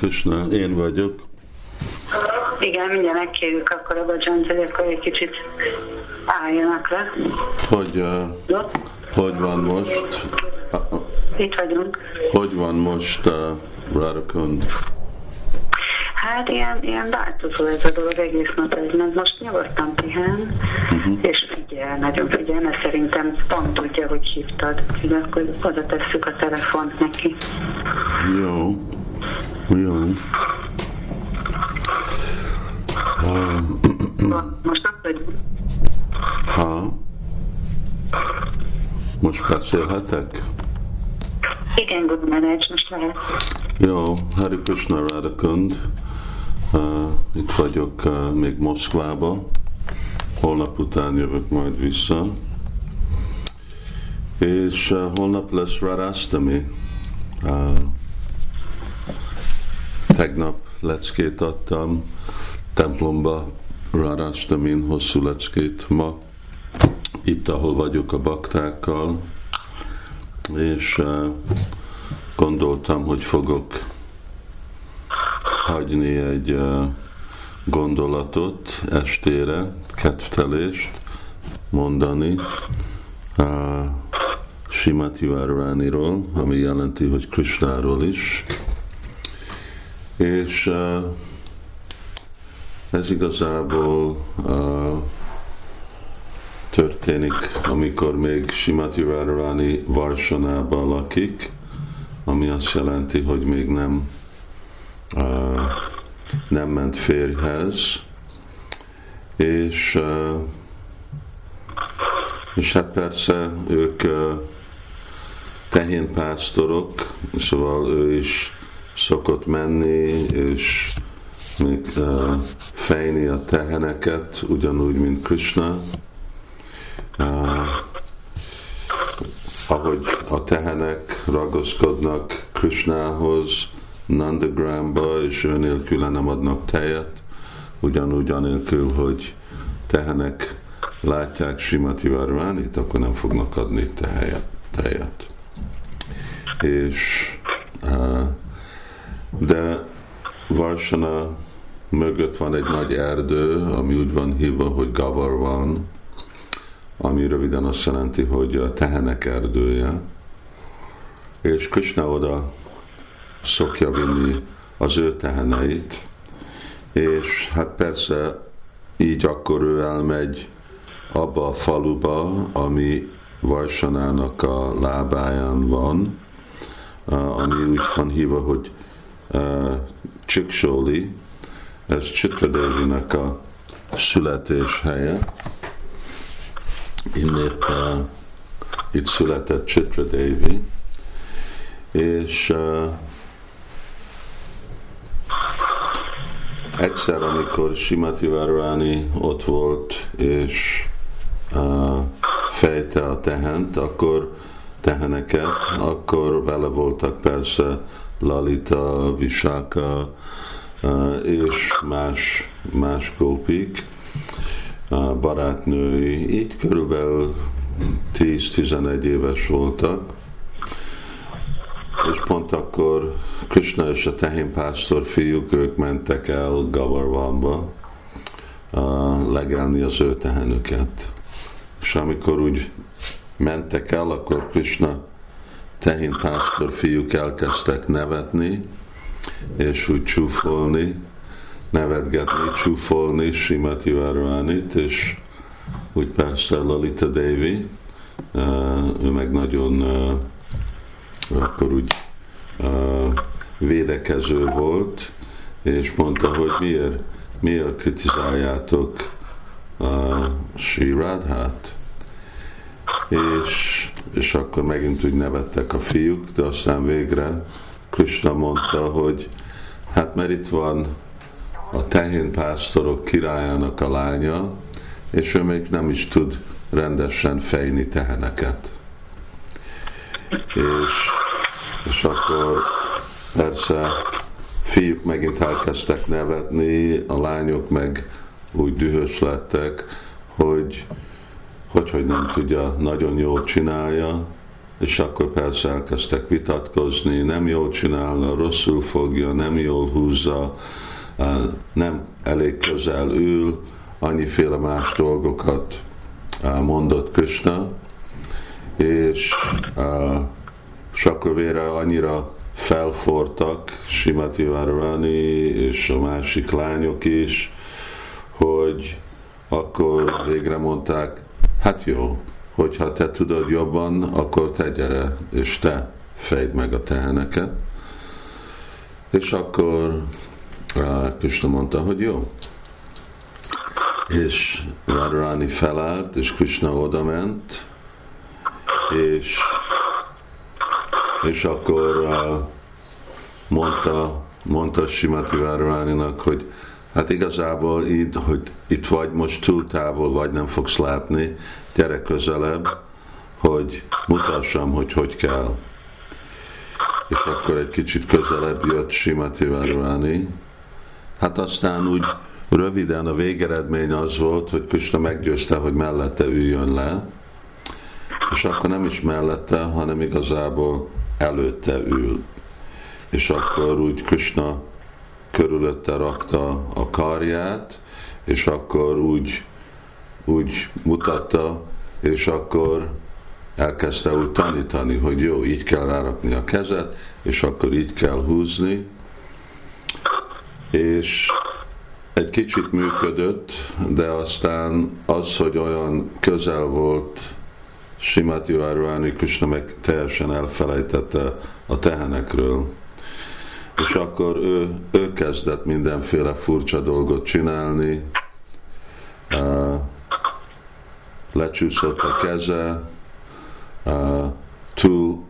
Krishna, én vagyok. Igen, mindjárt megkérjük akkor a Bajant, hogy akkor egy kicsit álljanak le. Hogy, uh, hogy van most? Itt vagyunk. Hogy van most uh, Radakund? Hát ilyen, ilyen változó ez a dolog egész nap, ez mert most nyugodtan pihen, uh-huh. és figyel, nagyon figyel, mert szerintem pont tudja, hogy hívtad, úgyhogy akkor oda tesszük a telefont neki. Jó, jó. Most ott vagyunk. Ha? Most beszélhetek? Igen, Guru Maharaj, most lehet. Jó, Hari Krishna Radakund. Uh, itt vagyok uh, még Moszkvába. Holnap után jövök majd vissza. És uh, holnap lesz Radastami. Uh, tegnap leckét adtam templomba Radastamin hosszú leckét ma itt, ahol vagyok a baktákkal, és uh, gondoltam, hogy fogok hagyni egy uh, gondolatot estére, kedvtelést mondani uh, Simati Várvániról, ami jelenti, hogy Krishnáról is. És ez igazából történik, amikor még Simati Radharani Varsanában lakik, ami azt jelenti, hogy még nem nem ment férjhez, és uh, és hát persze ők uh, szóval ő is szokott menni, és még fejni a teheneket, ugyanúgy, mint Krishna. Ahogy a tehenek ragaszkodnak Krishnához, Nandagramba, és ő nélkül nem adnak tejet, ugyanúgy anélkül, hogy tehenek látják Simati Varvánit, akkor nem fognak adni tejet. tejet. És, uh, de Varsana mögött van egy nagy erdő, ami úgy van hívva, hogy Gavar van, ami röviden azt jelenti, hogy a tehenek erdője, és Krishna oda szokja vinni az ő teheneit, és hát persze így akkor ő elmegy abba a faluba, ami Varsanának a lábáján van, ami úgy van hívva, hogy Csiksóli, ez Csitradevinek a születés helye. Innét uh, itt született Chitradevi, és uh, egyszer, amikor Simati Várváni ott volt, és uh, fejte a tehent, akkor teheneket, akkor vele voltak persze Lalita, Visaka és más, más kópik, barátnői, így körülbelül 10-11 éves voltak, és pont akkor Krishna és a tehénpásztor fiúk, ők mentek el Gavarvamba legelni az ő tehenüket. És amikor úgy mentek el, akkor Krishna tehénpásztor fiúk elkezdtek nevetni, és úgy csúfolni, nevetgetni, csúfolni Simati Várvánit, és úgy persze Lalita Devi, ő meg nagyon akkor úgy védekező volt, és mondta, hogy miért, miért kritizáljátok Sri Radhát. És, és akkor megint úgy nevettek a fiúk, de aztán végre Krishna mondta, hogy hát mert itt van a tehénpásztorok királyának a lánya, és ő még nem is tud rendesen fejni teheneket. És, és akkor persze fiúk megint elkezdtek nevetni, a lányok meg úgy dühös lettek, hogy hogy, hogy nem tudja, nagyon jól csinálja, és akkor persze elkezdtek vitatkozni, nem jól csinálna, rosszul fogja, nem jól húzza, nem elég közel ül, annyiféle más dolgokat mondott Krishna, és, és akkor vére annyira felfortak Simati Várvani és a másik lányok is, hogy akkor végre mondták, hát jó, hogyha te tudod jobban, akkor te gyere, és te fejt meg a teheneket. És akkor Krishna mondta, hogy jó. És Radharani felállt, és Krishna oda ment, és, és akkor mondta, mondta Simati Radharaninak, hogy hát igazából így, hogy itt vagy most túl távol, vagy nem fogsz látni, gyere közelebb, hogy mutassam, hogy hogy kell. És akkor egy kicsit közelebb jött Simati Varvani. Hát aztán úgy röviden a végeredmény az volt, hogy Krishna meggyőzte, hogy mellette üljön le, és akkor nem is mellette, hanem igazából előtte ül. És akkor úgy Krishna körülötte rakta a karját, és akkor úgy, úgy mutatta, és akkor elkezdte úgy tanítani, hogy jó, így kell rárakni a kezet, és akkor így kell húzni, és egy kicsit működött, de aztán az, hogy olyan közel volt Simati Várváni Krishna meg teljesen elfelejtette a tehenekről. És akkor ő, ő kezdett mindenféle furcsa dolgot csinálni, lecsúszott a keze, túl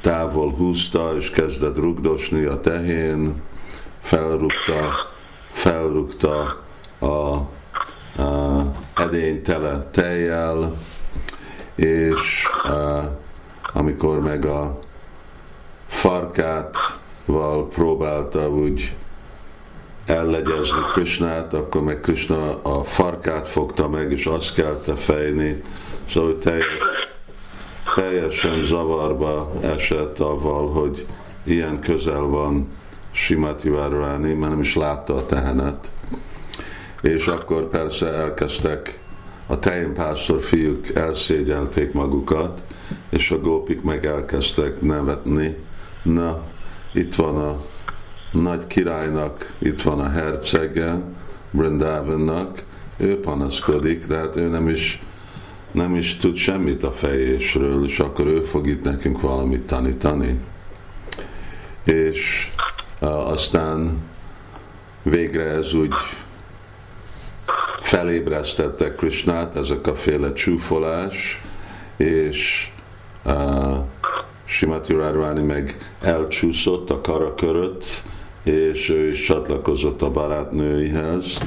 távol húzta, és kezdett rugdosni a tehén, felrúgta, felrúgta a, a edény tele tejjel, és amikor meg a farkát val próbálta úgy ellegyezni Krishnát, akkor meg Krishna a farkát fogta meg, és azt kellett fejni. Szóval teljes, teljesen zavarba esett avval, hogy ilyen közel van Simati Várváni, mert nem is látta a tehenet. És akkor persze elkezdtek a tejénpásztor fiúk elszégyelték magukat, és a gópik meg elkezdtek nevetni. Na, itt van a nagy királynak, itt van a hercege, Brindavannak, ő panaszkodik, de hát ő nem is, nem is tud semmit a fejésről, és akkor ő fog itt nekünk valamit tanítani. És uh, aztán végre ez úgy felébresztette Krishnát, ezek a féle csúfolás, és uh, Simati Radharani meg elcsúszott a kara körött, és ő is csatlakozott a barátnőihez,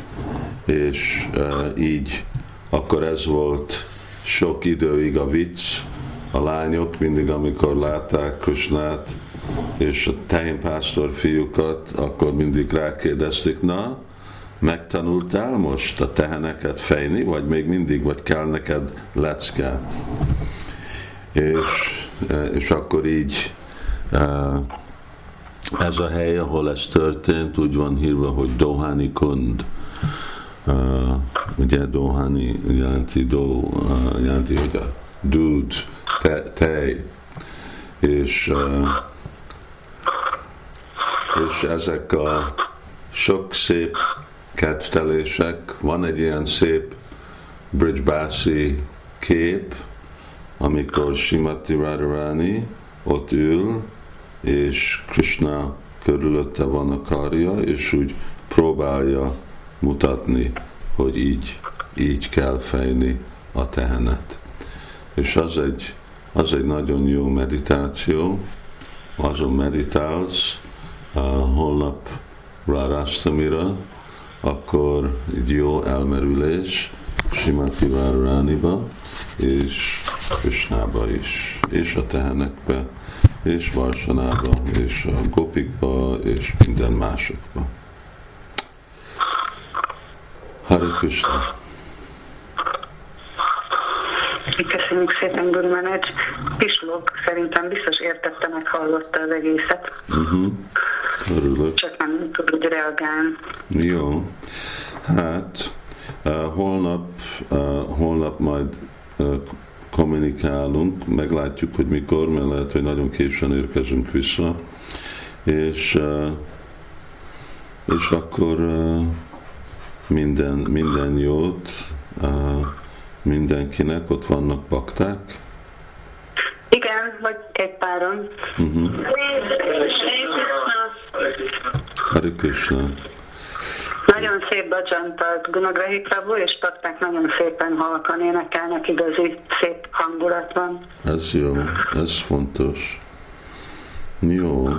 és e, így akkor ez volt sok időig a vicc, a lányok mindig, amikor látták Krisnát és a tejnpásztor fiúkat, akkor mindig rákérdezték, na, megtanultál most a teheneket fejni, vagy még mindig, vagy kell neked lecke? És, és akkor így e, ez a hely, ahol ez történt, úgy van hívva, hogy Dohani Kund. Uh, ugye Dohani jelenti, do, uh, jelenti hogy a dúd, te, tej, és, és ezek a sok szép kedvtelések, van egy ilyen szép Bridgebászi kép, amikor Simati Radharani ott ül, és Krishna körülötte van a karja, és úgy próbálja mutatni, hogy így, így kell fejni a tehenet. És az egy, az egy nagyon jó meditáció, azon meditálsz, uh, holnap Rárasztamira, akkor egy jó elmerülés Simati Várrániba, és Krishnába is, és a tehenekbe, és Varsanába, és a Gopikba, és minden másokba. Hare Krishna. Köszönjük szépen, Maharaj. Pislog szerintem biztos értette, meg hallotta az egészet. Uh-huh. Örülök. Csak nem tud úgy reagálni. Jó. Hát, uh, holnap, uh, holnap majd uh, kommunikálunk, meglátjuk, hogy mikor, mert lehet, hogy nagyon későn érkezünk vissza, és, uh, és akkor uh, minden, minden jót uh, mindenkinek, ott vannak bakták. Igen, vagy egy páron. Uh-huh. Hare Krishna. Nagyon szép bacsantalt Gunagrahi Prabhu, és pakták nagyon szépen halkan énekelnek, igazi szép hangulat van. Ez jó, ez fontos. Jó.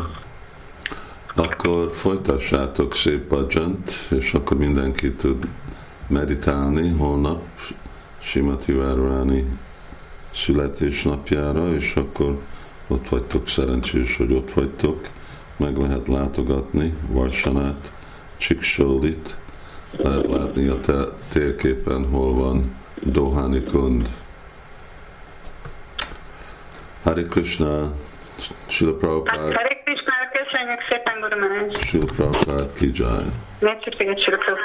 Akkor folytassátok szép bajant, és akkor mindenki tud meditálni holnap Simati Várváni születésnapjára, és akkor ott vagytok, szerencsés, hogy ott vagytok, meg lehet látogatni Varsanát, Csiksólit, lehet látni a térképen, hol van Dohani Kund. Hare Krishna, Srila Prabhupada, Hare Krishna, köszönjük szépen, Guru Maharaj. Srila Prabhupada ki jai. Nézzük, hogy egy sörökről